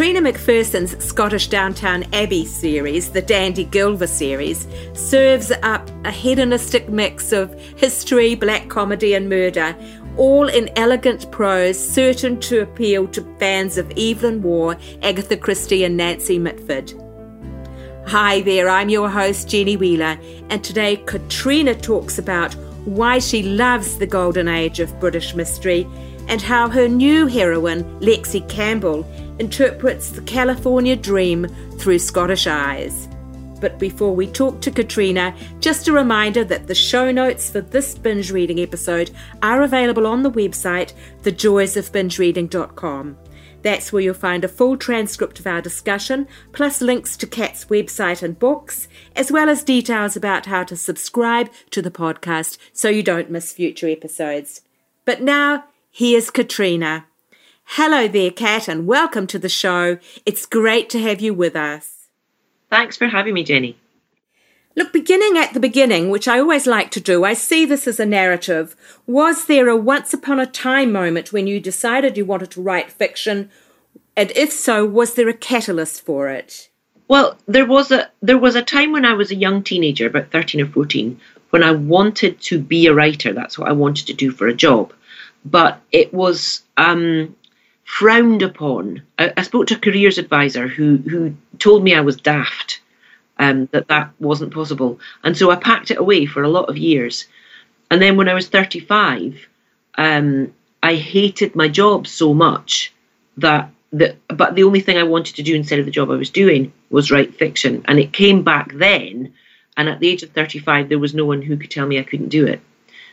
Catriona McPherson's Scottish Downton Abbey series, the Dandy Gilver series, serves up a hedonistic mix of history, black comedy, and murder, all in elegant prose, certain to appeal to fans of Evelyn Waugh, Agatha Christie, and Nancy Mitford. Hi there, I'm your host, Jenny Wheeler, and today Catriona talks about why she loves the golden age of British mystery and how her new heroine, Lexy Campbell, interprets the California dream through Scottish eyes. But before we talk to Catriona, just a reminder that the show notes for this binge reading episode are available on the website, thejoysofbingereading.com. That's where you'll find a full transcript of our discussion, plus links to Cat's website and books, as well as details about how to subscribe to the podcast so you don't miss future episodes. But now, here's Catriona. Hello there, Cat, and welcome to the show. It's great to have you with us. Thanks for having me, Jenny. Look, beginning at the beginning, which I always like to do, I see this as a narrative. Was there a once upon a time moment when you decided you wanted to write fiction? And if so, was there a catalyst for it? Well, there was a there was a time when I was a young teenager, about 13 or 14, when I wanted to be a writer. That's what I wanted to do for a job. But it was um, frowned upon. I, I spoke to a careers advisor who who told me I was daft um, that that wasn't possible. And so I packed it away for a lot of years. And then when I was 35, um, I hated my job so much that, that, but the only thing I wanted to do instead of the job I was doing was write fiction. And it came back then. And at the age of 35, there was no one who could tell me I couldn't do it.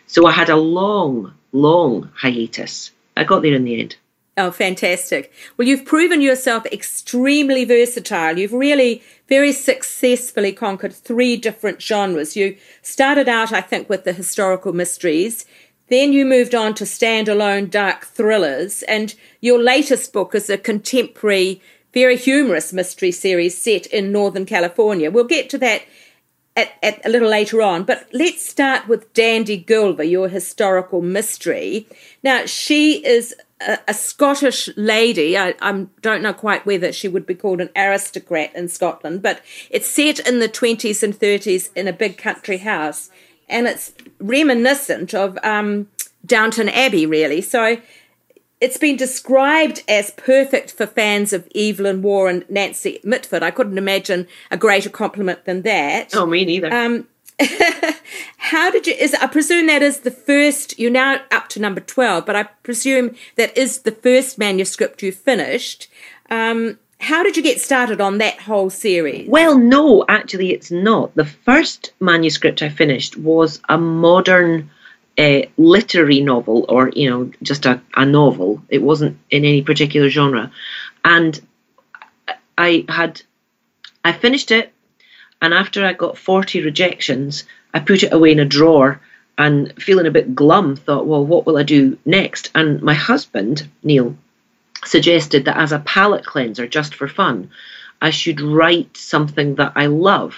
So I had a long, long hiatus. I got there in the end. Oh, fantastic. Well, you've proven yourself extremely versatile. You've really very successfully conquered three different genres. You started out, I think, with the historical mysteries. Then you moved on to standalone dark thrillers. And your latest book is a contemporary, very humorous mystery series set in Northern California. We'll get to that at, at, a little later on. But let's start with Dandy Gilver, your historical mystery. Now, she is a, a Scottish lady. I, I don't know quite whether she would be called an aristocrat in Scotland, but it's set in the 20s and 30s in a big country house. And it's reminiscent of um, Downton Abbey, really. So it's been described as perfect for fans of Evelyn Waugh and Nancy Mitford. I couldn't imagine a greater compliment than that. Oh, me neither. Um, how did you? Is I presume that is the first. You're now up to number twelve, but I presume that is the first manuscript you finished. Um, how did you get started on that whole series? Well, no, actually, it's not. The first manuscript I finished was a modern uh, literary novel, or you know, just a, a novel. It wasn't in any particular genre, and I had I finished it and after I got 40 rejections, I put it away in a drawer and feeling a bit glum, thought, well, what will I do next? And my husband, Neil, suggested that as a palate cleanser, just for fun, I should write something that I love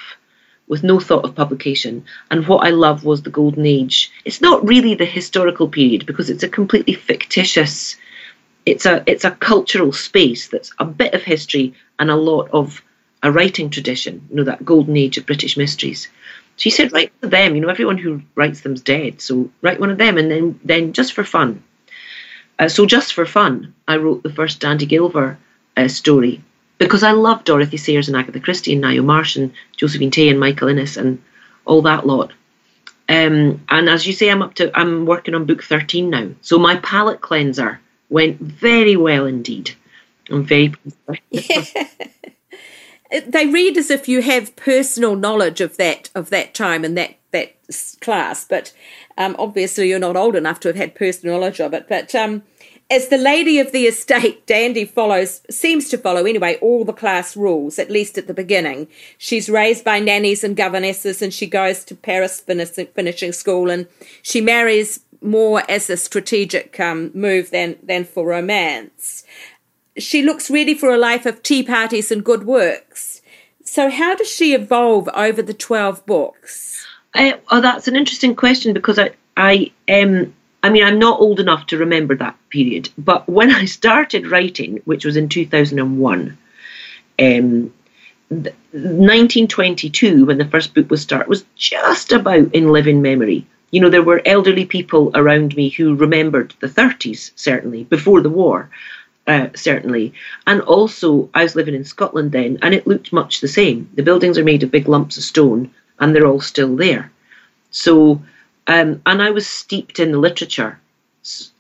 with no thought of publication. And what I love was the Golden Age. It's not really the historical period because it's a completely fictitious. It's a it's a cultural space that's a bit of history and a lot of a writing tradition, you know, that golden age of British mysteries. So he said, write to them, you know, everyone who writes them's dead. So write one of them and then then just for fun. Uh, so just for fun, I wrote the first Dandy Gilver uh, story because I love Dorothy Sayers and Agatha Christie and Ngaio Marsh and Josephine Tey and Michael Innes and all that lot. Um, and as you say, I'm up to I'm working on book 13 now. So my palate cleanser went very well indeed. I'm very they read as if you have personal knowledge of that of that time and that that class, but um, obviously you're not old enough to have had personal knowledge of it. But um, as the lady of the estate, Dandy follows, seems to follow anyway, all the class rules, at least at the beginning. She's raised by nannies and governesses and she goes to Paris finishing school and she marries more as a strategic um, move than, than for romance. She looks really for a life of tea parties and good works. So, how does she evolve over the 12 books? Oh, that's an interesting question because I, I um, I mean, I'm not old enough to remember that period, but when I started writing, which was in 2001, um, 1922, when the first book was started, was just about in living memory. You know, there were elderly people around me who remembered the 30s, certainly, before the war, uh, certainly. And also, I was living in Scotland then, and it looked much the same. The buildings are made of big lumps of stone, and they're all still there. So, um, and I was steeped in the literature.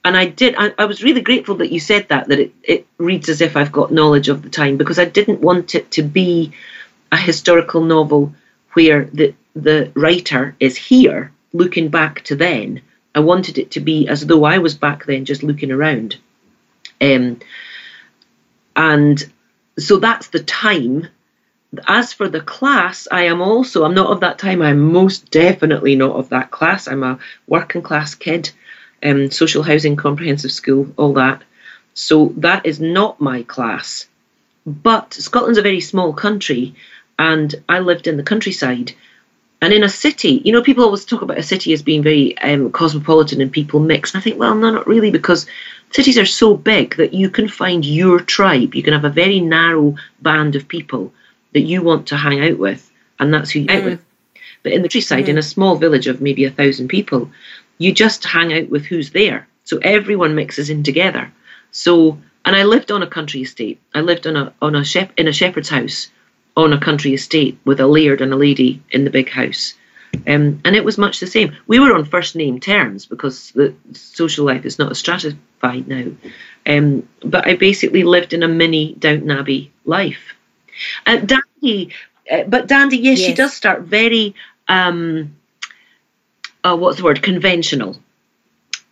And I did, I, I, was really grateful that you said that, that it, it reads as if I've got knowledge of the time, because I didn't want it to be a historical novel where the, the writer is here looking back to then. I wanted it to be as though I was back then just looking around. Um, and so that's the time as for the class, I am also, I'm not of that time, I'm most definitely not of that class. I'm a working class kid, um, social housing, comprehensive school, all that. So that is not my class. But Scotland's a very small country, and I lived in the countryside. And in a city, you know, people always talk about a city as being very um, cosmopolitan and people mix. And I think, well, no, not really, because cities are so big that you can find your tribe. You can have a very narrow band of people that you want to hang out with, and that's who you mm. out with. But in the countryside, mm. in a small village of maybe a thousand people, you just hang out with who's there. So everyone mixes in together. So, and I lived on a country estate. I lived on a on a shep, in a shepherd's house on a country estate with a laird and a lady in the big house. Um, and it was much the same. We were on first name terms because the social life is not as stratified now. Um, but I basically lived in a mini Downton Abbey life. Uh, Dandy, uh, but Dandy, yes, yes, she does start very, um, uh, what's the word, conventional.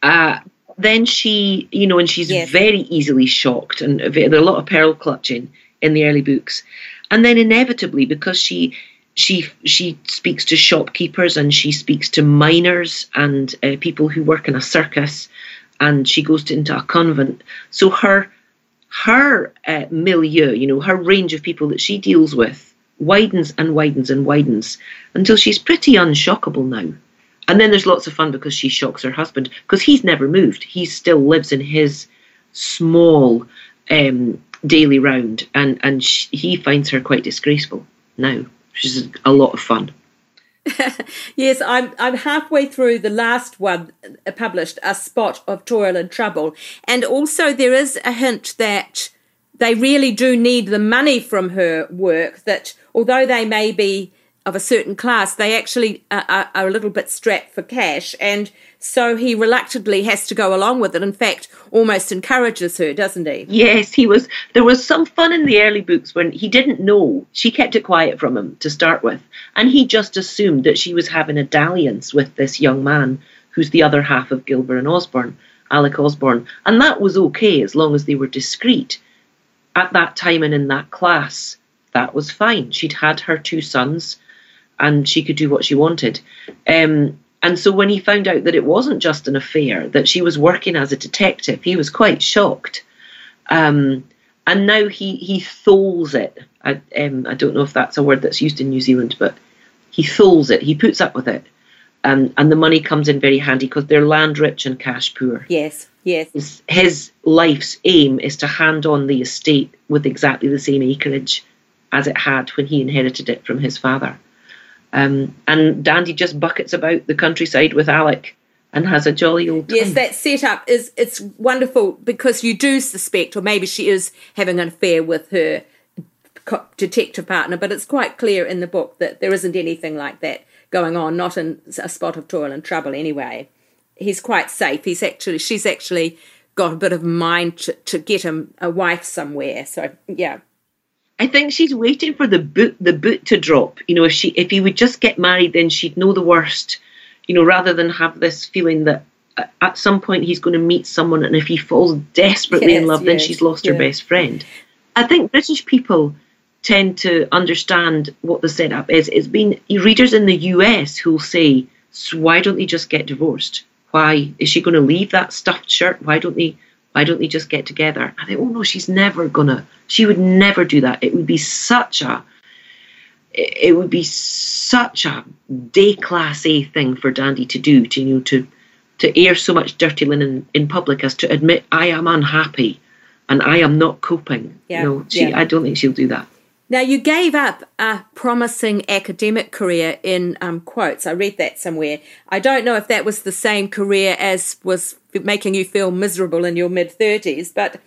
Uh, then she, you know, and she's yes. very easily shocked, and there are a lot of pearl clutching in the early books, and then inevitably because she she she speaks to shopkeepers and she speaks to miners and uh, people who work in a circus, and she goes to, into a convent. So her her uh, milieu, you know, her range of people that she deals with widens and widens and widens until she's pretty unshockable now. And then there's lots of fun because she shocks her husband because he's never moved. He still lives in his small um, daily round, and and she, he finds her quite disgraceful now, She's a lot of fun. yes, I'm I'm halfway through the last one uh, published, A Spot of Toil and Trouble. And also there is a hint that they really do need the money from her work, that although they may be of a certain class, they actually are, are, a little bit strapped for cash. And so he reluctantly has to go along with it. In fact, almost encourages her, doesn't he? Yes, he was. There was some fun in the early books when he didn't know. She kept it quiet from him to start with. And he just assumed that she was having a dalliance with this young man who's the other half of Gilver and Osborne, Alec Osborne. And that was okay as long as they were discreet. At that time and in that class, that was fine. She'd had her two sons and she could do what she wanted. Um, and so when he found out that it wasn't just an affair, that she was working as a detective, he was quite shocked. Um, and now he he tholes it. I, um, I don't know if that's a word that's used in New Zealand, but he tholes it. He puts up with it, um, and the money comes in very handy because they're land rich and cash poor. Yes, yes. His, his life's aim is to hand on the estate with exactly the same acreage as it had when he inherited it from his father. Um, and Dandy just buckets about the countryside with Alec and has a jolly old time. Yes, that setup is it's wonderful because you do suspect, or maybe she is having an affair with her detective partner, but it's quite clear in the book that there isn't anything like that going on, not in a spot of toil and trouble anyway. He's quite safe. He's actually she's actually got a bit of mind to, to get him a wife somewhere. So yeah. I think she's waiting for the boot the boot to drop. You know, if she if he would just get married, then she'd know the worst. You know, rather than have this feeling that uh, at some point he's going to meet someone, and if he falls desperately yes, in love, yes, then she's lost her best friend. I think British people tend to understand what the setup is. It's been readers in the US who'll say, so "Why don't they just get divorced? Why is she going to leave that stuffed shirt? Why don't they?" Why don't they just get together? I think, oh no, she's never gonna. She would never do that. It would be such a. It would be such a day class A thing for Dandy to do. To you know to to air so much dirty linen in public as to admit I am unhappy and I am not coping. Yeah, no, she, yeah. I don't think she'll do that. Now, you gave up a promising academic career in um, quotes. I read that somewhere. I don't know if that was the same career as was making you feel miserable in your mid 30s, but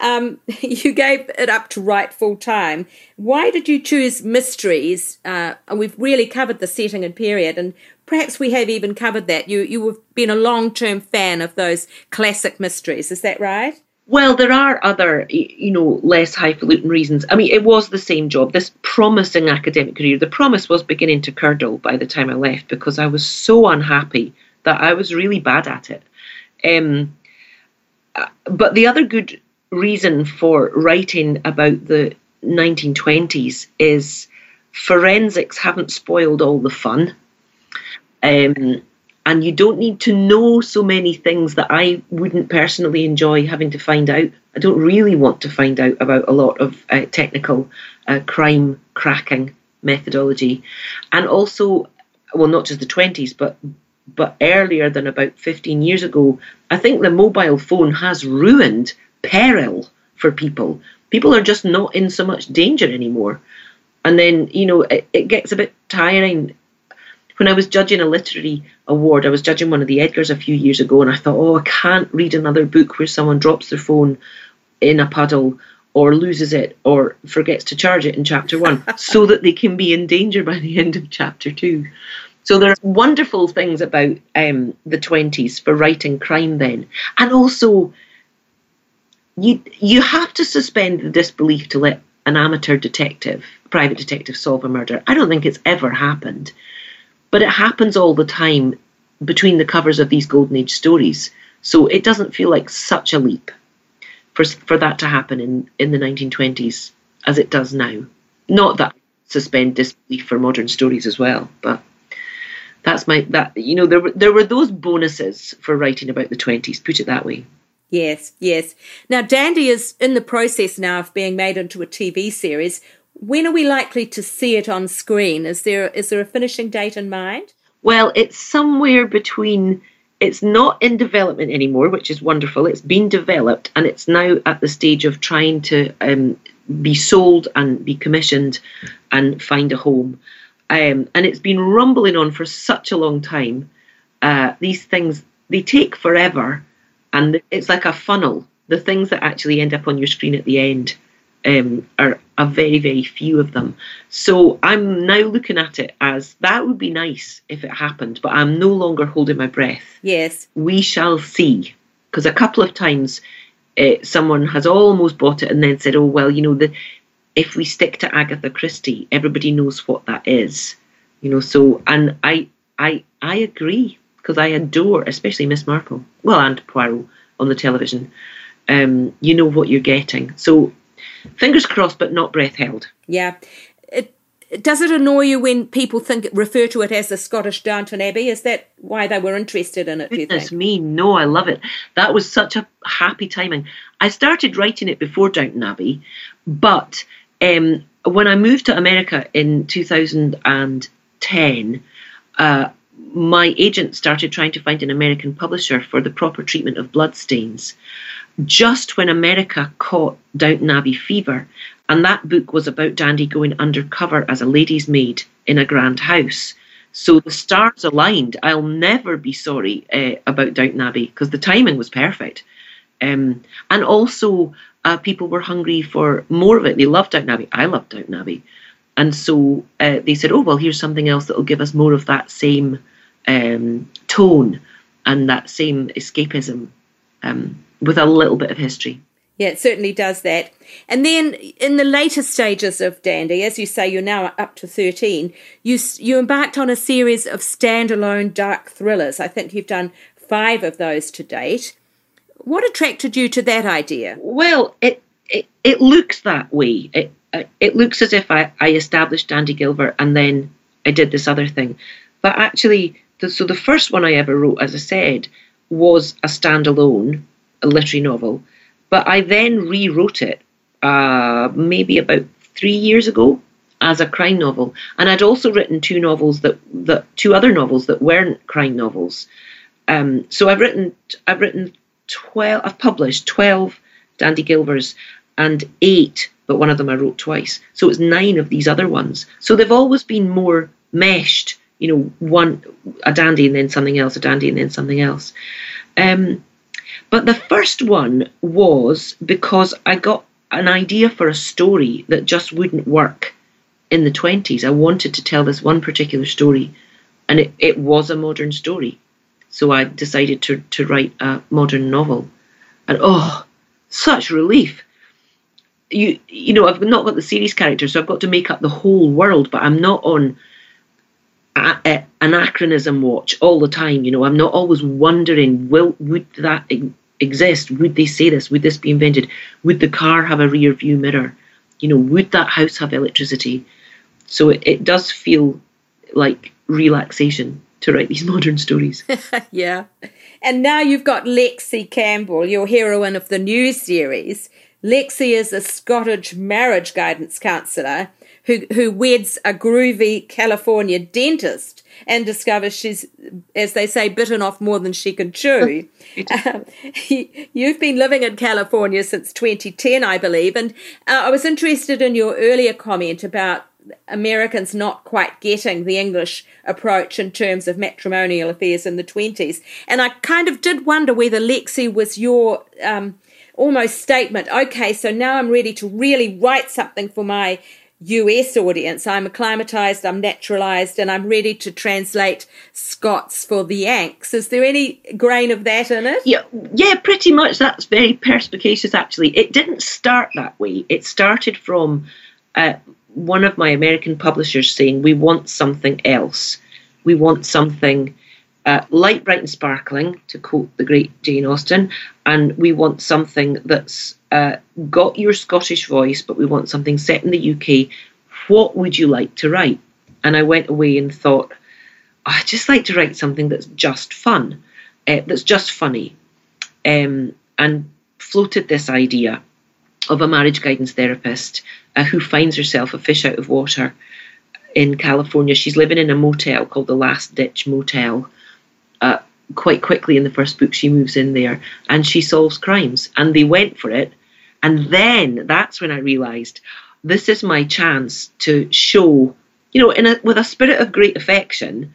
um, you gave it up to write full time. Why did you choose mysteries? Uh, and we've really covered the setting and period, and perhaps we have even covered that. You you have been a long term fan of those classic mysteries. Is that right? Well, there are other, you know, less highfalutin reasons. I mean, it was the same job, this promising academic career. The promise was beginning to curdle by the time I left because I was so unhappy that I was really bad at it. Um, uh, but the other good reason for writing about the 1920s is forensics haven't spoiled all the fun. Um, and you don't need to know so many things that I wouldn't personally enjoy having to find out. I don't really want to find out about a lot of uh, technical uh, crime cracking methodology, and also, well, not just the twenties, but but earlier than about fifteen years ago, I think the mobile phone has ruined peril for people. People are just not in so much danger anymore. And then, you know, it, it gets a bit tiring when I was judging a literary award, I was judging one of the Edgars a few years ago, and I thought, oh, I can't read another book where someone drops their phone in a puddle or loses it or forgets to charge it in chapter one so that they can be in danger by the end of chapter two. So there are wonderful things about um, the 20s for writing crime then. And also, you, you have to suspend the disbelief to let an amateur detective, private detective, solve a murder. I don't think it's ever happened. But it happens all the time between the covers of these Golden Age stories. So it doesn't feel like such a leap for, for that to happen in, in the 1920s as it does now. Not that I suspend disbelief for modern stories as well, but that's my that you know there were there were those bonuses for writing about the 20s put it that way yes yes now dandy is in the process now of being made into a tv series when are we likely to see it on screen? Is there is there a finishing date in mind? Well, it's somewhere between it's not in development anymore, which is wonderful. It's been developed and it's now at the stage of trying to um, be sold and be commissioned and find a home. Um, and it's been rumbling on for such a long time. Uh, these things they take forever, and it's like a funnel. The things that actually end up on your screen at the end um, are a very, very few of them. So I'm now looking at it as that would be nice if it happened, but I'm no longer holding my breath. Yes. We shall see. Because a couple of times uh, someone has almost bought it and then said, oh, well, you know, the, if we stick to Agatha Christie, everybody knows what that is. You know, so, and I, I, I agree because I adore, especially Miss Marple, well, and Poirot on the television. Um, you know what you're getting. So fingers crossed, but not breath held. Yeah. It, does it annoy you when people think refer to it as the Scottish Downton Abbey? Is that why they were interested in it? Goodness me, no, I love it. That was such a happy timing. I started writing it before Downton Abbey, but um, when I moved to America in 2010, uh, my agent started trying to find an American publisher for the proper treatment of bloodstains just when America caught Downton Abbey fever. And that book was about Dandy going undercover as a lady's maid in a grand house. So the stars aligned. I'll never be sorry uh, about Downton Abbey because the timing was perfect. Um, and also, uh, people were hungry for more of it. They loved Downton Abbey. I loved Downton Abbey. And so uh, they said, oh, well, here's something else that will give us more of that same um, tone and that same escapism. Um, with a little bit of history. Yeah, it certainly does that. And then in the later stages of Dandy, as you say, you're now up to 13, you, you embarked on a series of standalone dark thrillers. I think you've done five of those to date. What attracted you to that idea? Well, it, it, it looks that way. It, it looks as if I, I established Dandy Gilver and then I did this other thing. But actually, the, so the first one I ever wrote, as I said, was a standalone, a literary novel but I then rewrote it uh, maybe about three years ago as a crime novel, and I'd also written two novels that that two other novels that weren't crime novels. Um, so I've written I've written twelve. I've published twelve Dandy Gilvers and eight, but one of them I wrote twice. So it's nine of these other ones. So they've always been more meshed. You know, one a dandy and then something else, a dandy and then something else. Um, but the first one was because I got an idea for a story that just wouldn't work in the 20s. I wanted to tell this one particular story, and it, it was a modern story. So I decided to, to write a modern novel. And oh, such relief. You you know, I've not got the series characters, so I've got to make up the whole world, but I'm not on anachronism watch all the time. You know, I'm not always wondering, will would that exist? Would they say this? Would this be invented? Would the car have a rear view mirror? You know, would that house have electricity? So it, it does feel like relaxation to write these modern stories. yeah. And now you've got Lexy Campbell, your heroine of the new series. Lexy is a Scottish marriage guidance counsellor who, who weds a groovy California dentist and discovers she's, as they say, bitten off more than she can chew. um, you've been living in California since 2010, I believe, and uh, I was interested in your earlier comment about Americans not quite getting the English approach in terms of matrimonial affairs in the 20s. And I kind of did wonder whether Lexy was your um, almost statement okay, so now I'm ready to really write something for my US audience. I'm acclimatized, I'm naturalized, and I'm ready to translate Scots for the Yanks. Is there any grain of that in it? Yeah, yeah, pretty much. That's very perspicacious, actually. It didn't start that way. It started from uh, one of my American publishers saying, We want something else. We want something uh, light, bright, and sparkling, to quote the great Jane Austen, and we want something that's uh, got your Scottish voice, but we want something set in the UK. What would you like to write? And I went away and thought, oh, I'd just like to write something that's just fun, uh, that's just funny, um, and floated this idea of a marriage guidance therapist uh, who finds herself a fish out of water in California. She's living in a motel called the Last Ditch Motel quite quickly in the first book, she moves in there and she solves crimes. And they went for it. And then that's when I realized this is my chance to show, you know, in a, with a spirit of great affection,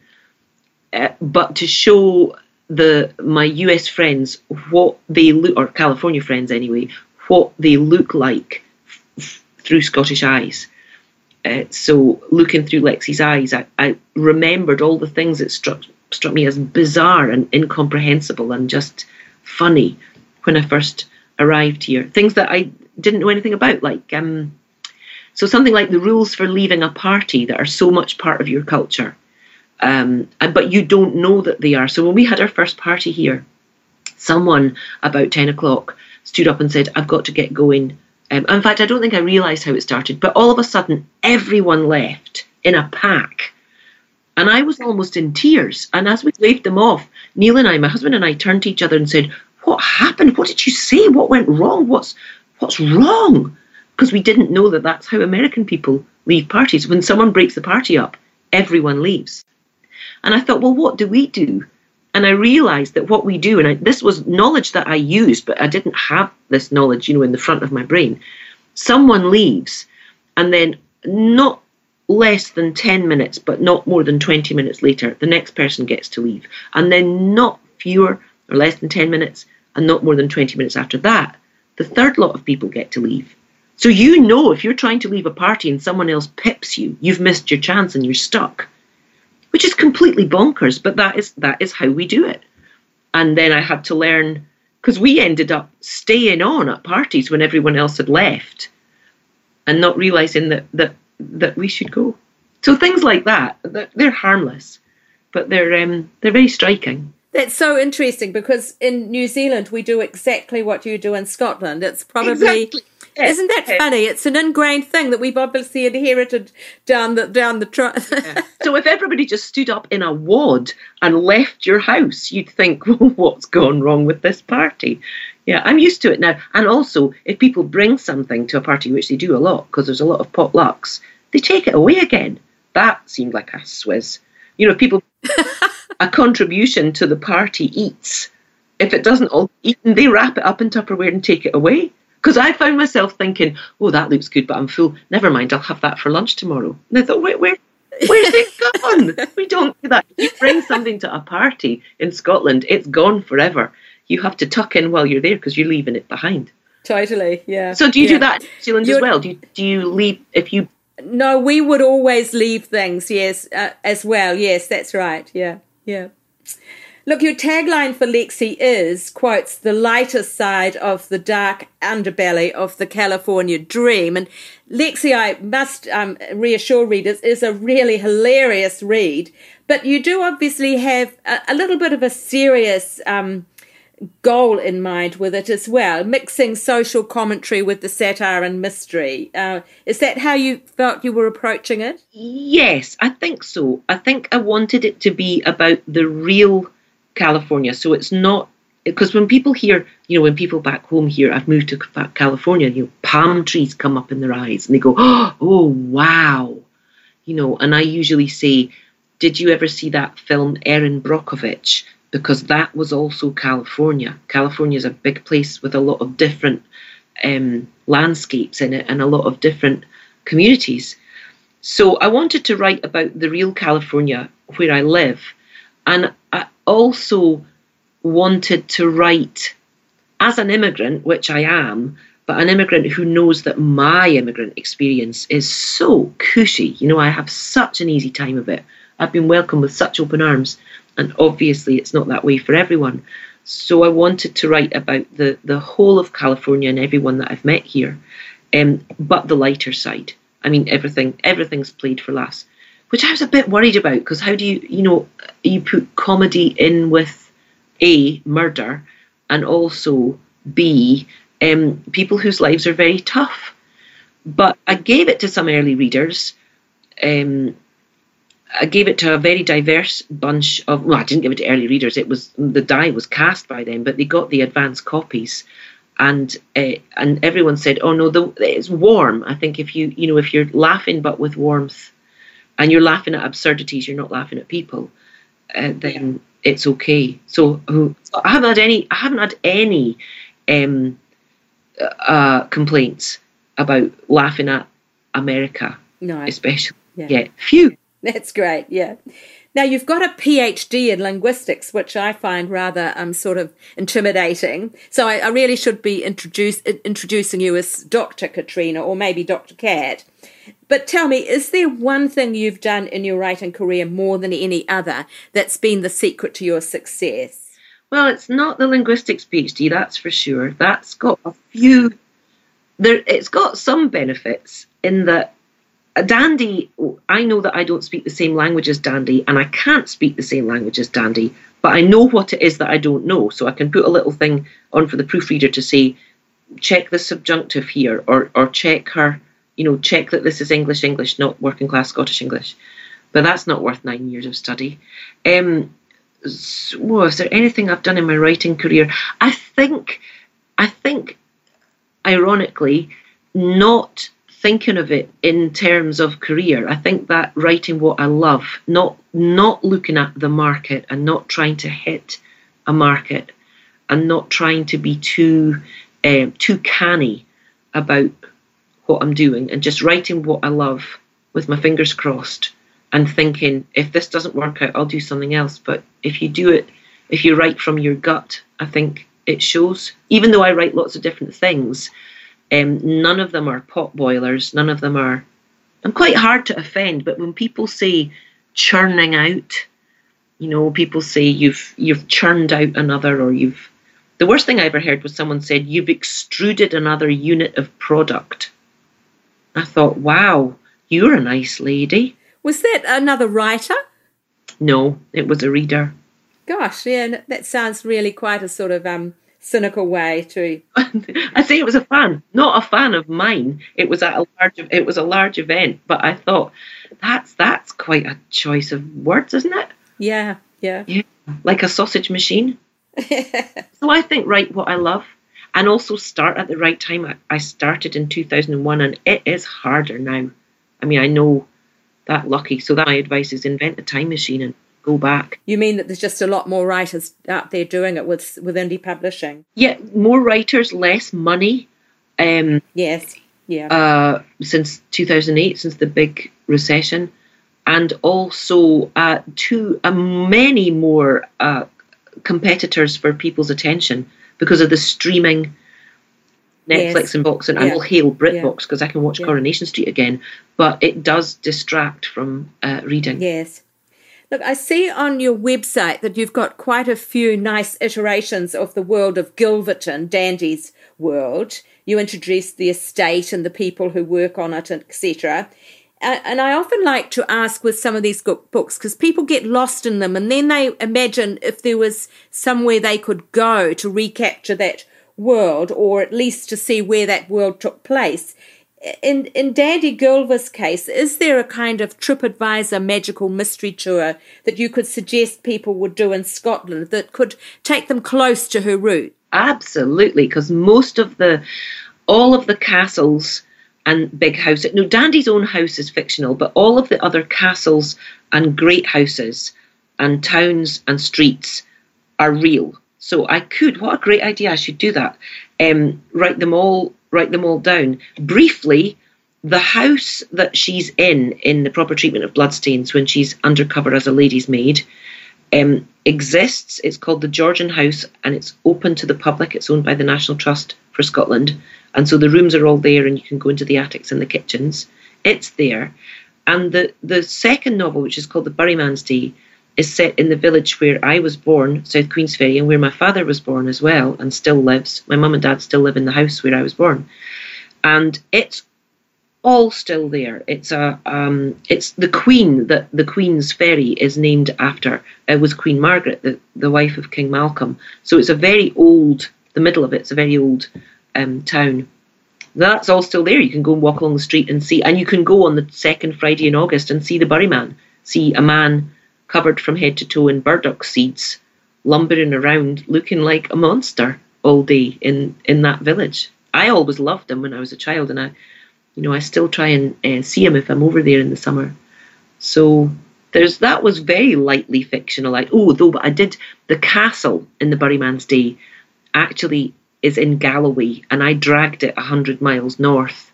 uh, but to show the my US friends what they look, or California friends anyway, what they look like f- through Scottish eyes. Uh, so looking through Lexy's eyes, I, I remembered all the things that struck struck me as bizarre and incomprehensible and just funny when I first arrived here. Things that I didn't know anything about, like um, so something like the rules for leaving a party that are so much part of your culture, um, but you don't know that they are. So when we had our first party here, someone about ten o'clock stood up and said, "I've got to get going." Um, in fact, I don't think I realised how it started, but all of a sudden, everyone left in a pack and I was almost in tears. And as we waved them off, Neil and I, my husband and I, turned to each other and said, What happened? What did you say? What went wrong? What's what's wrong? Because we didn't know that that's how American people leave parties. When someone breaks the party up, everyone leaves. And I thought, well, what do we do? And I realized that what we do, and I, this was knowledge that I used, but I didn't have this knowledge, you know, in the front of my brain. Someone leaves, and then not less than 10 minutes, but not more than 20 minutes later, the next person gets to leave. And then not fewer or less than 10 minutes, and not more than 20 minutes after that, the third lot of people get to leave. So you know if you're trying to leave a party and someone else pips you, you've missed your chance and you're stuck. Which is completely bonkers, but that is that is how we do it. And then I had to learn because we ended up staying on at parties when everyone else had left and not realizing that that that we should go so things like that they're, harmless but they're um, they're very striking that's so interesting because in New Zealand we do exactly what you do in Scotland. It's probably exactly. yes. isn't that yes. funny? It's an ingrained thing that we've obviously inherited down the down the track. yeah. So if everybody just stood up in a wad and left your house, you'd think, well, what's gone wrong with this party? Yeah, I'm used to it now. And also, if people bring something to a party, which they do a lot because there's a lot of potlucks, they take it away again. That seemed like a Swiss. You know, people a contribution to the party eats. If it doesn't all eaten, they wrap it up in Tupperware and take it away. Because I found myself thinking, oh, that looks good, but I'm full. Never mind, I'll have that for lunch tomorrow. And I thought, wait, where, where's it gone? we don't do that. You bring something to a party in Scotland, it's gone forever. You have to tuck in while you're there because you're leaving it behind. Totally, yeah. So do you yeah. do that in New Zealand you're, as well? Do you, do you leave if you? No, we would always leave things. Yes, uh, as well. Yes, that's right. Yeah. Yeah. Look, your tagline for Lexy is, quotes, the lighter side of the dark underbelly of the California dream. And Lexy, I must um, reassure readers, is a really hilarious read. But you do obviously have a, a little bit of a serious um, goal in mind with it as well, mixing social commentary with the satire and mystery. Uh, is that how you felt you were approaching it? Yes, I think so. I think I wanted it to be about the real California. So it's not because when people hear, you know, when people back home hear, I've moved to California, you know, palm trees come up in their eyes and they go, oh, wow. You know, and I usually say, did you ever see that film Erin Brockovich? Because that was also California. California is a big place with a lot of different um, landscapes in it and a lot of different communities. So I wanted to write about the real California where I live. And I also wanted to write as an immigrant, which I am, but an immigrant who knows that my immigrant experience is so cushy. You know, I have such an easy time of it. I've been welcomed with such open arms. And obviously, it's not that way for everyone. So I wanted to write about the, the whole of California and everyone that I've met here, um, but the lighter side. I mean, everything everything's played for laughs, which I was a bit worried about because how do you, you know, you put comedy in with A, murder, and also B, um, people whose lives are very tough. But I gave it to some early readers. Um, I gave it to a very diverse bunch of. Well, I didn't give it to early readers. It was the die was cast by them, but they got the advance copies, and uh, and everyone said, "Oh no, the, it's warm." I think if you you know if you're laughing but with warmth, and you're laughing at absurdities, you're not laughing at people, uh, then yeah. it's okay. So, I haven't had any. I haven't had any um, uh, complaints about laughing at America, no, especially yeah. yet. Few. That's great. Yeah. Now you've got a PhD in linguistics, which I find rather um sort of intimidating. So I, I really should be introduce, introducing you as Dr. Catriona or maybe Dr. Cat. But tell me, is there one thing you've done in your writing career more than any other that's been the secret to your success? Well, it's not the linguistics PhD, that's for sure. That's got a few. There, it's got some benefits in that Dandy, I know that I don't speak the same language as Dandy, and I can't speak the same language as Dandy, but I know what it is that I don't know. So I can put a little thing on for the proofreader to say, check the subjunctive here, or or check her, you know, check that this is English English, not working class Scottish English. But that's not worth nine years of study. Um, so, is there anything I've done in my writing career? I think, I think, ironically, not thinking of it in terms of career. I think that writing what I love, not not looking at the market and not trying to hit a market, and not trying to be too um, too canny about what I'm doing, and just writing what I love with my fingers crossed, and thinking if this doesn't work out, I'll do something else. But if you do it, if you write from your gut, I think it shows. Even though I write lots of different things, um, none of them are pot boilers. None of them are. I'm quite hard to offend, but when people say churning out, you know, people say you've you've churned out another, or you've The worst thing I ever heard was someone said, You've extruded another unit of product. I thought, Wow, you're a nice lady. Was that another writer? No, it was a reader. Gosh, yeah, that sounds really quite a sort of um, cynical way to. I say it was a fan, not a fan of mine. It was at a large. It was a large event, but I thought that's that's quite a choice of words, isn't it? Yeah, yeah. Yeah, like a sausage machine. so I think write what I love, and also start at the right time. I, started in two thousand and one, and it is harder now. I mean, I know that lucky. So that my advice is invent a time machine and go back. You mean that there's just a lot more writers out there doing it with with indie publishing? Yeah, more writers, less money. Um, yes, yeah. Uh, since 2008, since the big recession, and also uh, too uh, many more uh, competitors for people's attention because of the streaming. Netflix Yes. and Box, and I Yeah. will hail BritBox Yeah. because I can watch Yeah. Coronation Street again. But it does distract from uh, reading. Yes. Look, I see on your website that you've got quite a few nice iterations of the world of Gilverton, Dandy's world. You introduced the estate and the people who work on it, etc. Uh, and I often like to ask with some of these books because people get lost in them and then they imagine if there was somewhere they could go to recapture that world or at least to see where that world took place in in Dandy Gilver's case, is there a kind of TripAdvisor magical mystery tour that you could suggest people would do in Scotland that could take them close to her route? Absolutely, because most of the, all of the castles and big houses. No, Dandy's own house is fictional, but all of the other castles and great houses and towns and streets are real. So I could. What a great idea! I should do that. Um, write them all. Write them all down briefly. The house that she's in in the proper treatment of bloodstains when she's undercover as a lady's maid um, exists. It's called the Georgian House and it's open to the public. It's owned by the National Trust for Scotland. And so the rooms are all there and you can go into the attics and the kitchens. It's there. And the, the second novel, which is called The Burry Man's Day, is set in the village where I was born, South Queensferry, and where my father was born as well and still lives. My mum and dad still live in the house where I was born. And it's all still there. It's a um, it's the Queen that the Queen's Ferry is named after. It was Queen Margaret, the, the wife of King Malcolm. So it's a very old. The middle of it's a very old um, town. That's all still there. You can go and walk along the street and see, and you can go on the second Friday in August and see the Burry Man. See a man covered from head to toe in burdock seeds, lumbering around, looking like a monster all day in in that village. I always loved him when I was a child, and I you know, I still try and uh, see him if I'm over there in the summer. So there's that was very lightly fictional. Like oh, though, but I did the castle in the Burry Man's Day actually is in Galloway, and I dragged it hundred miles north.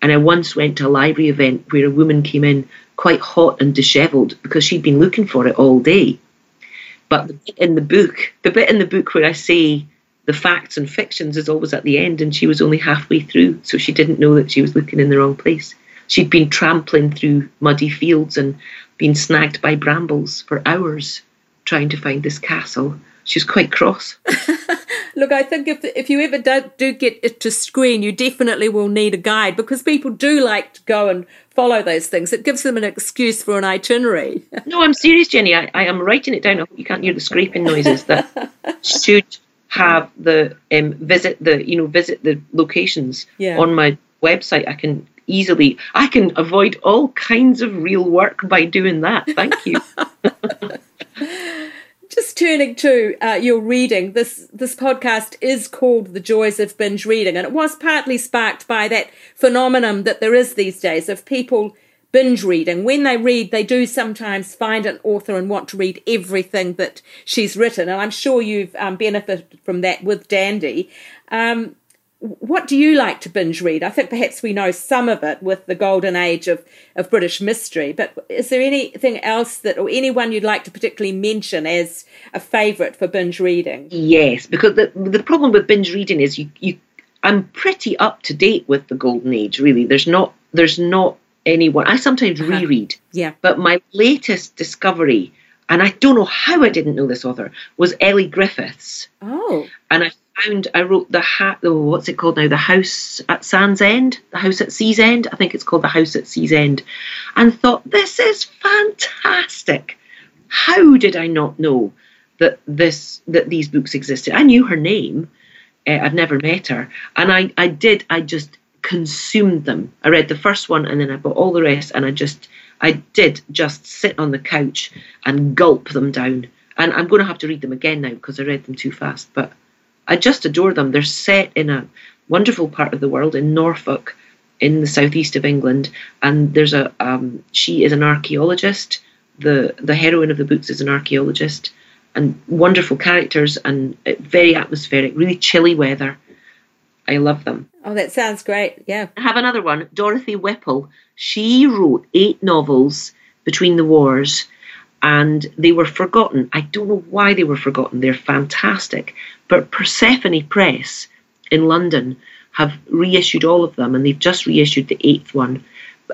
And I once went to a library event where a woman came in quite hot and dishevelled because she'd been looking for it all day. But the bit in the book, the bit in the book where I say the facts and fictions is always at the end, and she was only halfway through, so she didn't know that she was looking in the wrong place. She'd been trampling through muddy fields and been snagged by brambles for hours trying to find this castle. She was quite cross. Look, I think if if you ever do, do get it to screen, you definitely will need a guide because people do like to go and follow those things. It gives them an excuse for an itinerary. No, I'm serious, Jenny. I, I am writing it down. I hope you can't hear the scraping noises. That should have the um, visit the you know visit the locations Yeah. on my website. I can easily I can avoid all kinds of real work by doing that. Thank you. Just turning to uh, your reading, this this podcast is called "The Joys of Binge Reading," and it was partly sparked by that phenomenon that there is these days of people binge reading. When they read, they do sometimes find an author and want to read everything that she's written, and I'm sure you've um, benefited from that with Dandy. Um, what do you like to binge read? I think perhaps we know some of it with the golden age of, of British mystery, but is there anything else that, or anyone you'd like to particularly mention as a favourite for binge reading? Yes, because the the problem with binge reading is you you I'm pretty up to date with the golden age. Really, there's not there's not anyone. I sometimes Uh-huh. reread. Yeah. But my latest discovery, and I don't know how I didn't know this author, was Elly Griffiths. Oh, And I found I wrote the hat. Oh, what's it called now? The House at Sands End, the House at Sea's End. I think it's called the House at Sea's End, and thought this is fantastic. How did I not know that this that these books existed? I knew her name. Uh, I'd never met her, and I I did. I just consumed them. I read the first one, and then I bought all the rest, and I just I did just sit on the couch and gulp them down. And I'm going to have to read them again now because I read them too fast. But I just adore them. They're set in a wonderful part of the world in Norfolk, in the southeast of England. And there's a um, she is an archaeologist. The the heroine of the books is an archaeologist, and wonderful characters and very atmospheric, really chilly weather. I love them. Oh, that sounds great. Yeah. I have another one. Dorothy Whipple. She wrote eight novels between the wars and they were forgotten. I don't know why they were forgotten. They're fantastic. But Persephone Press in London have reissued all of them and they've just reissued the eighth one.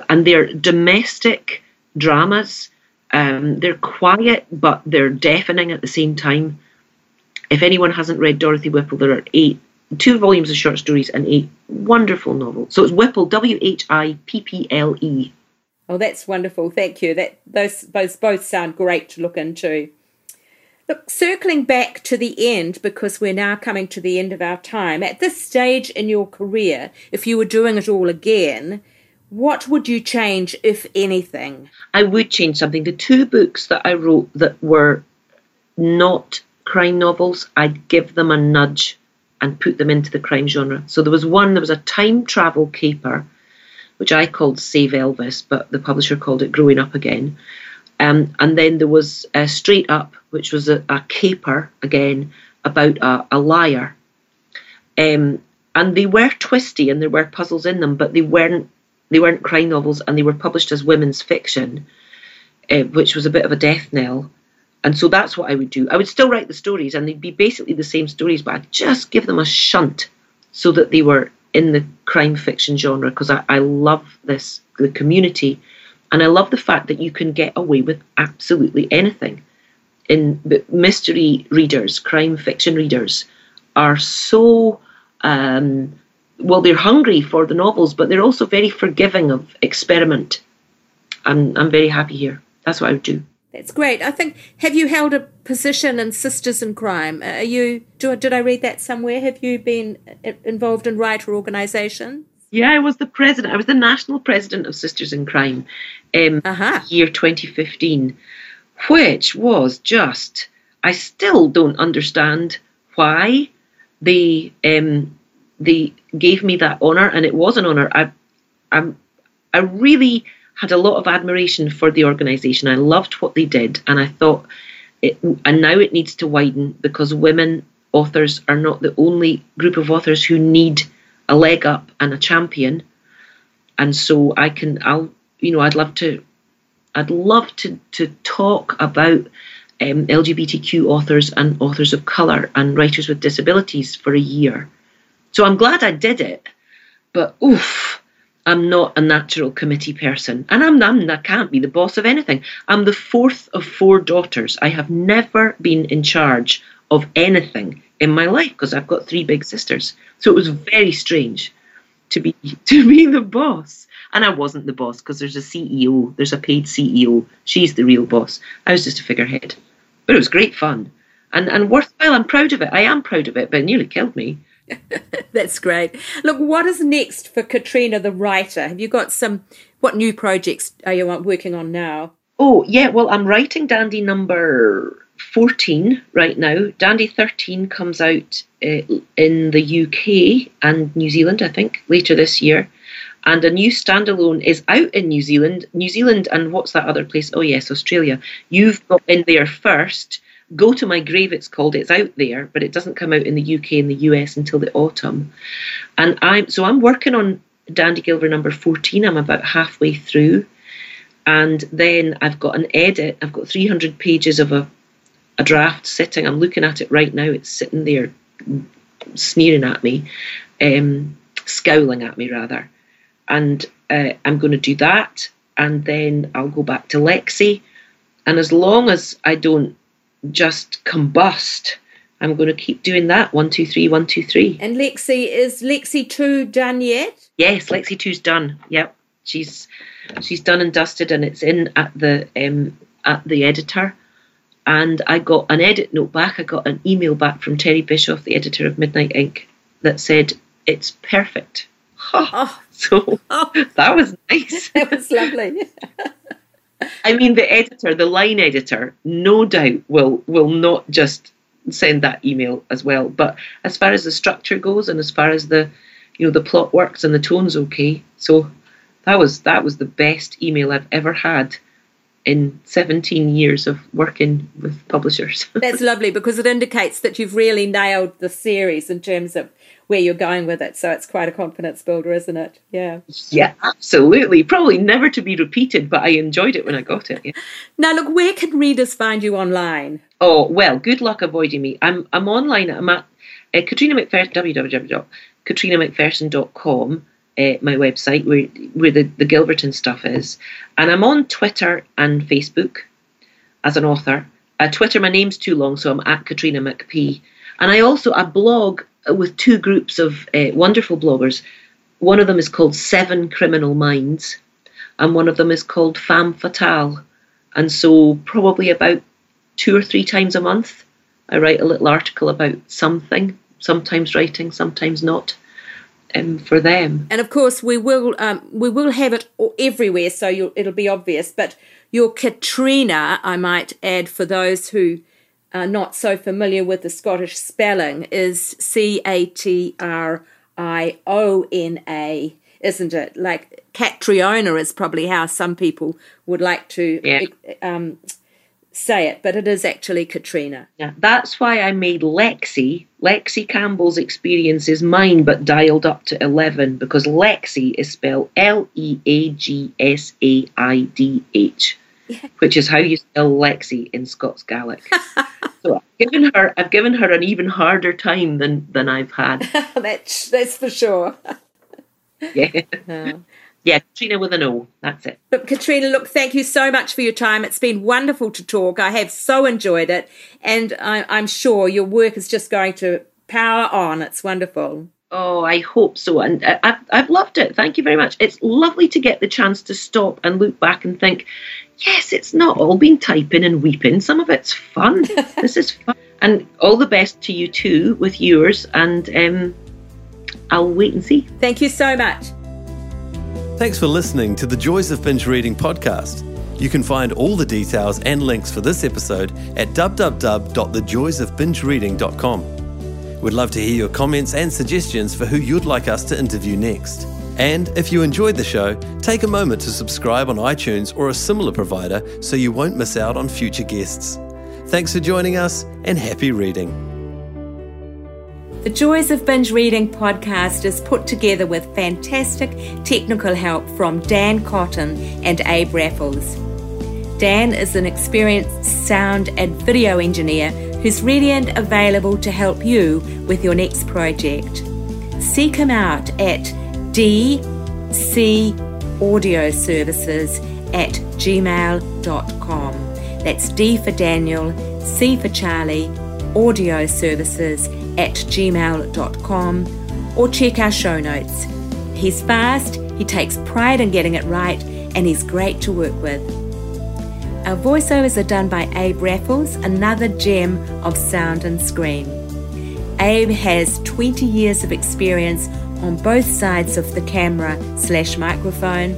And they're domestic dramas. Um, they're quiet, but they're deafening at the same time. If anyone hasn't read Dorothy Whipple, there are eight two volumes of short stories and eight wonderful novels. So it's Whipple, W H I P P L E. Oh, that's wonderful. Thank you. That those both both sound great to look into. Look, circling back to the end, because we're now coming to the end of our time, at this stage in your career, if you were doing it all again, what would you change, if anything? I would change something. The two books that I wrote that were not crime novels, I'd give them a nudge and put them into the crime genre. So there was one, there was a time travel caper, which I called Save Elvis, but the publisher called it Growing Up Again. Um, and then there was uh, Straight Up, which was a, a caper again about a, a liar. Um, and they were twisty and there were puzzles in them, but they weren't they weren't crime novels and they were published as women's fiction, uh, which was a bit of a death knell. And so that's what I would do. I would still write the stories and they'd be basically the same stories, but I'd just give them a shunt so that they were in the crime fiction genre because I, I love this, the community, and I love the fact that you can get away with absolutely anything. In mystery readers, crime fiction readers are so um, well, they're hungry for the novels, but they're also very forgiving of experiment. I'm I'm very happy here. That's what I would do. That's great. I think have you held a position in Sisters in Crime? Are you do, did I read that somewhere? Have you been uh, involved in writer organisation? Yeah, I was the president. I was the national president of Sisters in Crime, um, uh-huh. year 2015, which was just. I still don't understand why they um, they gave me that honour, and it was an honour. I, I'm, I really had a lot of admiration for the organisation. I loved what they did, and I thought, it, and now it needs to widen because women authors are not the only group of authors who need a leg up and a champion. And so I can, I'll, you know, I'd love to, I'd love to to talk about um, LGBTQ authors and authors of colour and writers with disabilities for a year. So I'm glad I did it, but oof I'm not a natural committee person, and I'm, I'm I can't be the boss of anything. I'm the fourth of four daughters. I have never been in charge of anything in my life because I've got three big sisters. So it was very strange to be to be the boss. And I wasn't the boss because there's a CEO, there's a paid CEO. She's the real boss. I was just a figurehead. But it was great fun. And and worthwhile. I'm proud of it. I am proud of it, but it nearly killed me. That's great. Look, what is next for Catriona the writer? Have you got some, what new projects are you working on now? Oh, yeah, well, I'm writing Dandy number 14 right now. Dandy 13 comes out uh, in the UK and New Zealand, I think, later this year. And a new standalone is out in New Zealand. New Zealand and what's that other place? Oh, yes, Australia. You've got in there first Go to My Grave, it's called. It's out there, but it doesn't come out in the UK and the US until the autumn. And I'm so I'm working on Dandy Gilver number 14. I'm about halfway through. And then I've got an edit. I've got 300 pages of a, a draft sitting. I'm looking at it right now. It's sitting there sneering at me, um, scowling at me rather. And uh, I'm going to do that. And then I'll go back to Lexy. And as long as I don't just combust I'm going to keep doing that. One, two, three, one, two, three. And Lexy, is Lexy 2 done yet? Yes, Lexy two's done. Yep, she's she's done and dusted, and it's in at the um, at the editor. And I got an edit note back. I got an email back from Terri Bischoff, the editor of Midnight Ink, that said it's perfect. Oh, So oh that was nice. that was lovely. I mean, the editor, the line editor, no doubt will will not just send that email as well. But as far as the structure goes, and as far as the, you know, the plot works and the tone's okay. So that was that was the best email I've ever had in 17 years of working with publishers. That's lovely because it indicates that you've really nailed the series in terms of where you're going with it. So it's quite a confidence builder, isn't it? Yeah. yeah, absolutely. Probably never to be repeated, but I enjoyed it when I got it. yeah. Now, look, where can readers find you online? Oh well, good luck avoiding me. I'm I'm online. I'm at uh, Catriona McPherson www.catrionamcpherson.com, uh, my website where where the the Gilberton stuff is, and I'm on Twitter and Facebook as an author. Uh, Twitter, my name's too long, so I'm at Catriona McP, and I also I blog with two groups of uh, wonderful bloggers. One of them is called Seven Criminal Minds, and one of them is called Femme Fatale. And so, probably about two or three times a month, I write a little article about something, sometimes writing, sometimes not, um, for them. And of course, we will um, we will have it everywhere, so you'll, it'll be obvious. But your Catriona, I might add, for those who are not so familiar with the Scottish spelling, is C A T R I O N A, isn't it? Like Catriona is probably how some people would like to Yeah. um, say it, but it is actually Katrina. Yeah, that's why I made Lexy. Lexy Campbell's experience is mine, but dialed up to 11 because Lexy is spelled L E A G S A I D H, which is how you spell Lexy in Scots Gaelic. so I've given her, I've given her an even harder time than than I've had. that's that's for sure. Yeah, yeah, Katrina with an O. That's it. But Catriona, look, thank you so much for your time. It's been wonderful to talk. I have so enjoyed it, and I, I'm sure your work is just going to power on. It's wonderful. Oh, I hope so. And I- I've, I've loved it. Thank you very much. It's lovely to get the chance to stop and look back and think, yes, it's not all been typing and weeping. Some of it's fun. this is fun. And all the best to you too with yours. And um, I'll wait and see. Thank you so much. Thanks for listening to the Joys of Binge Reading podcast. You can find all the details and links for this episode at www.thejoysofbingereading.com. We'd love to hear your comments and suggestions for who you'd like us to interview next. And if you enjoyed the show, take a moment to subscribe on iTunes or a similar provider so you won't miss out on future guests. Thanks for joining us and happy reading. The Joys of Binge Reading podcast is put together with fantastic technical help from Dan Cotton and Abe Raffles. Dan is an experienced sound and video engineer who's ready and available to help you with your next project. Seek him out at dcaudioservices at gmail.com. That's D for Daniel, C for Charlie, audio services at gmail.com or check our show notes. He's fast, he takes pride in getting it right, and he's great to work with. Our voiceovers are done by Abe Raffles, another gem of sound and screen. Abe has 20 years of experience on both sides of the camera slash microphone,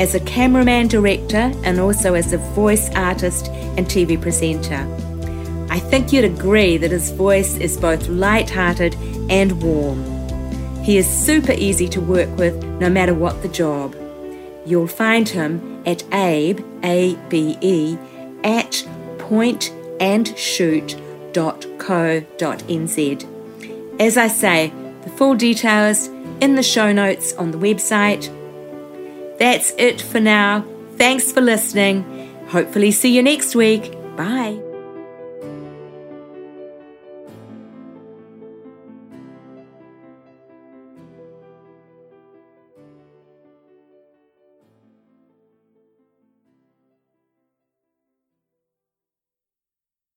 as a cameraman director and also as a voice artist and TV presenter. I think you'd agree that his voice is both light-hearted and warm. He is super easy to work with no matter what the job. You'll find him at abe, A-B-E, at pointandshoot.co.nz. As I say, the full details in the show notes on the website. That's it for now. Thanks for listening. Hopefully see you next week. Bye.